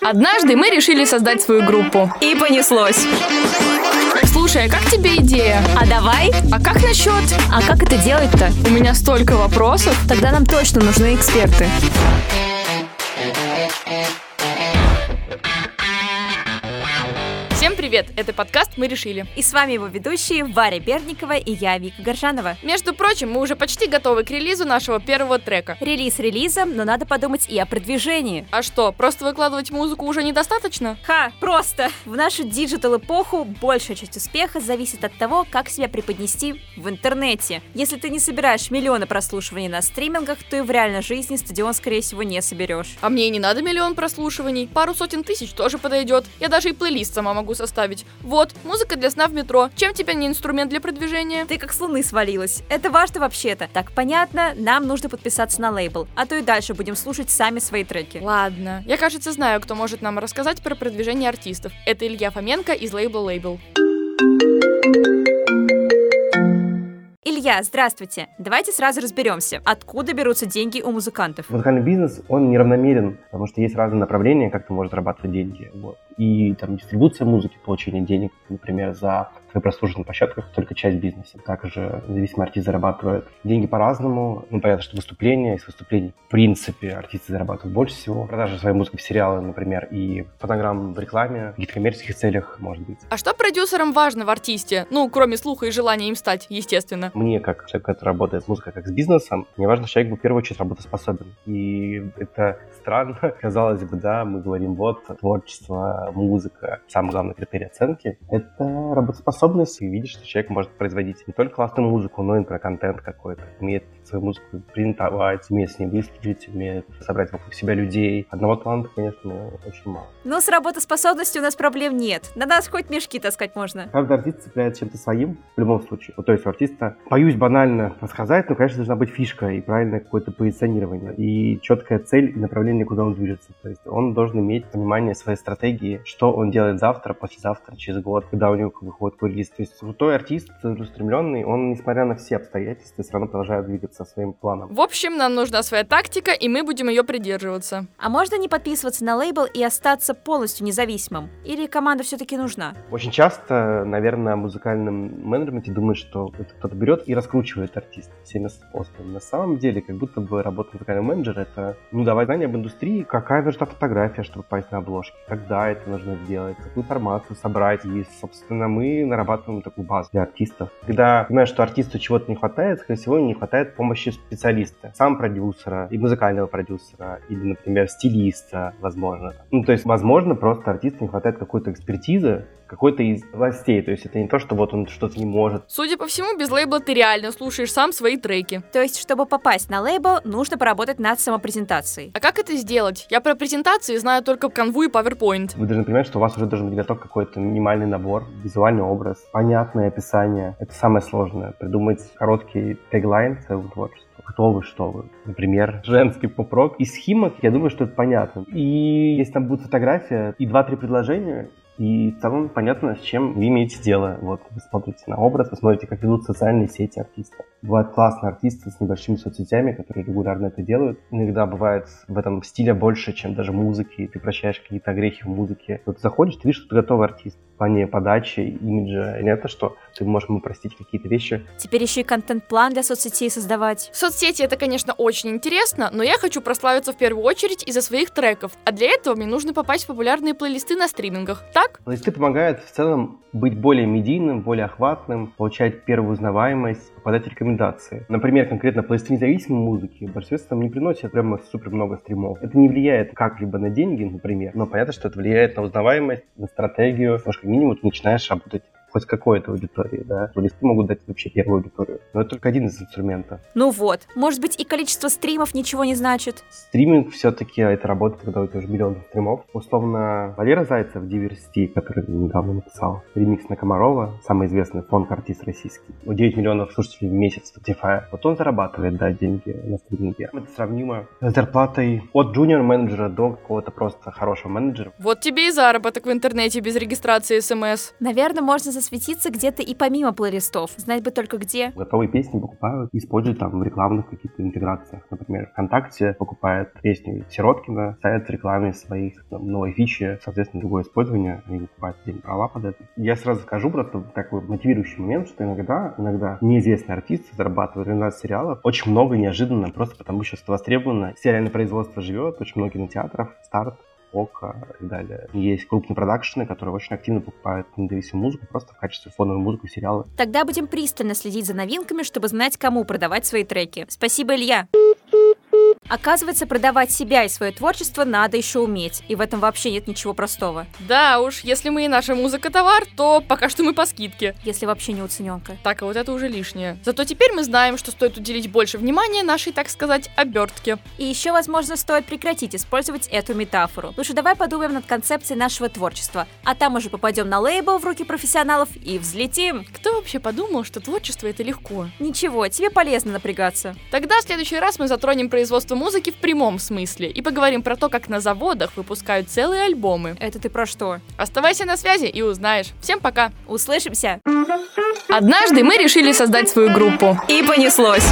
Однажды мы решили создать свою группу. И понеслось. Слушай, а как тебе идея? А давай? А как насчет? А как это делать-то? У меня столько вопросов. Тогда нам точно нужны эксперты. Привет! Это подкаст «Мы решили». И с вами его ведущие Варя Берникова и я, Вика Горжанова. Между прочим, мы уже почти готовы к релизу нашего первого трека. Релиз релизом, но надо подумать и о продвижении. А что, просто выкладывать музыку уже недостаточно? Ха, просто! В нашу digital-эпоху большая часть успеха зависит от того, как себя преподнести в интернете. Если ты не собираешь миллионы прослушиваний на стримингах, то и в реальной жизни стадион, скорее всего, не соберешь. А мне и не надо миллион прослушиваний. Пару сотен тысяч тоже подойдет. Я даже и плейлист сама могу составить. Вот, музыка для сна в метро. Чем тебя не инструмент для продвижения? Ты как с луны свалилась. Это важно вообще-то. Так понятно, нам нужно подписаться на лейбл, а то и дальше будем слушать сами свои треки. Ладно, я, кажется, знаю, кто может нам рассказать про продвижение артистов. Это Илья Фоменко из лейбла Лейбл. Илья, здравствуйте. Давайте сразу разберемся, откуда берутся деньги у музыкантов. Музыкальный бизнес, он неравномерен, потому что есть разные направления, как ты можешь зарабатывать деньги. Вот. И там дистрибуция музыки, получение денег, например, за свои на площадках только часть бизнеса. Также независимый артист зарабатывает деньги по-разному. Ну, понятно, что выступления, из выступлений, в принципе, артисты зарабатывают больше всего. Продажа своей музыки в сериалы, например, и фонограмм в рекламе, в каких-то коммерческих целях, может быть. А что продюсерам важно в артисте? Ну, кроме слуха и желания им стать, естественно. Мне, как человек, который работает с музыкой как с бизнесом, мне важно, что человек был в первую очередь работоспособен. И это странно. Казалось бы, да, мы говорим, вот, творчество, музыка, самый главный критерий оценки — это работоспособность. И видишь, что человек может производить не только классную музыку, но и контент какой-то, умеет свою музыку принтовать, умеет с ней выступить, умеет собрать вокруг себя людей. Одного таланта, конечно, очень мало. Но с работоспособностью у нас проблем нет. На нас хоть мешки таскать можно. Каждый артист цепляет чем-то своим в любом случае. Вот, то есть у артиста, боюсь банально рассказать, но, конечно, должна быть фишка и правильное какое-то позиционирование. И четкая цель и направление, куда он движется. То есть он должен иметь понимание своей стратегии, что он делает завтра, послезавтра, через год, когда у него выходит какой релиз. То есть крутой артист, устремленный, он, несмотря на все обстоятельства, все равно продолжает двигаться своим планом. В общем, нам нужна своя тактика, и мы будем ее придерживаться. А можно не подписываться на лейбл и остаться полностью независимым? Или команда все-таки нужна? Очень часто, наверное, музыкальном менеджменте думают, что это кто-то берет и раскручивает артиста всеми способами. На самом деле, как будто бы работа музыкального менеджера — это, ну, давай знания об индустрии, какая нужна фотография, чтобы попасть на обложки, когда это нужно сделать, какую информацию собрать. И, собственно, мы нарабатываем такую базу для артистов. Когда понимаешь, что артисту чего-то не хватает, скорее всего, не хватает помощи специалиста, сам продюсера, и музыкального продюсера, или, например, стилиста, возможно. Ну, то есть, возможно, просто артисту не хватает какой-то экспертизы, какой-то из властей. То есть это не то, что вот он что-то не может. Судя по всему, без лейбла ты реально слушаешь сам свои треки. То есть, чтобы попасть на лейбл, нужно поработать над самопрезентацией. А как это сделать? Я про презентации знаю только канву и PowerPoint. Вы должны понимать, что у вас уже должен быть готов какой-то минимальный набор, визуальный образ, понятное описание. Это самое сложное. Придумать короткий теглайн своего творчества кто вы, что вы. Например, женский поп-рок. Из схемок, я думаю, что это понятно. И если там будет фотография и два-три предложения, и в целом понятно, с чем вы имеете дело. Вот вы смотрите на образ, вы смотрите, как ведут социальные сети артиста. Бывают классные артисты с небольшими соцсетями, которые регулярно это делают. Иногда бывает в этом стиле больше, чем даже музыки. Ты прощаешь какие-то огрехи в музыке. Вот заходишь, ты видишь, что ты готовый артист в плане подачи, имиджа. И это что ты можешь ему простить какие-то вещи. Теперь еще и контент-план для соцсетей создавать. Соцсети это, конечно, очень интересно, но я хочу прославиться в первую очередь из-за своих треков. А для этого мне нужно попасть в популярные плейлисты на стримингах. Так? Плейлисты помогают в целом быть более медийным, более охватным, получать первую узнаваемость, попадать в рекомендации. Например, конкретно плейлисты независимой в большинстве там не приносят прямо супер много стримов. Это не влияет как-либо на деньги, например, но понятно, что это влияет на узнаваемость, на стратегию, потому что как минимум ты начинаешь работать хоть какой-то аудитории, да. Листы могут дать вообще первую аудиторию. Но это только один из инструментов. Ну вот. Может быть, и количество стримов ничего не значит? Стриминг все-таки это работает, когда у тебя уже миллион стримов. Условно, Валера Зайцев, Диверсити, который недавно написал ремикс на Комарова, самый известный фонк-артист российский. У 9 миллионов слушателей в месяц в Spotify. Вот он зарабатывает, да, деньги на стриминге. Это сравнимо с зарплатой от джуниор-менеджера до какого-то просто хорошего менеджера. Вот тебе и заработок в интернете без регистрации смс. Наверное, можно за засветиться где-то и помимо плейлистов. Знать бы только где. Готовые песни покупают, используют там в рекламных каких-то интеграциях. Например, ВКонтакте покупает песни Сироткина, ставят в рекламе своих там, новой фичи, соответственно, другое использование, они покупают отдельно права под это. Я сразу скажу просто такой мотивирующий момент, что иногда, иногда неизвестные артисты зарабатывают на сериалов очень много неожиданно, просто потому что востребовано. Сериальное производство живет, очень много кинотеатров, старт, Ока и далее. Есть крупные продакшены, которые очень активно покупают независимую музыку просто в качестве фоновой музыки сериала. Тогда будем пристально следить за новинками, чтобы знать, кому продавать свои треки. Спасибо, Илья. Оказывается, продавать себя и свое творчество надо еще уметь, и в этом вообще нет ничего простого. Да уж, если мы и наша музыка товар, то пока что мы по скидке. Если вообще не уцененка. Так, а вот это уже лишнее. Зато теперь мы знаем, что стоит уделить больше внимания нашей, так сказать, обертке. И еще, возможно, стоит прекратить использовать эту метафору. Лучше давай подумаем над концепцией нашего творчества, а там уже попадем на лейбл в руки профессионалов и взлетим. Кто вообще подумал, что творчество это легко? Ничего, тебе полезно напрягаться. Тогда в следующий раз мы затронем производство музыки в прямом смысле и поговорим про то, как на заводах выпускают целые альбомы. Это ты про что? Оставайся на связи и узнаешь. Всем пока! Услышимся! Однажды мы решили создать свою группу. И понеслось!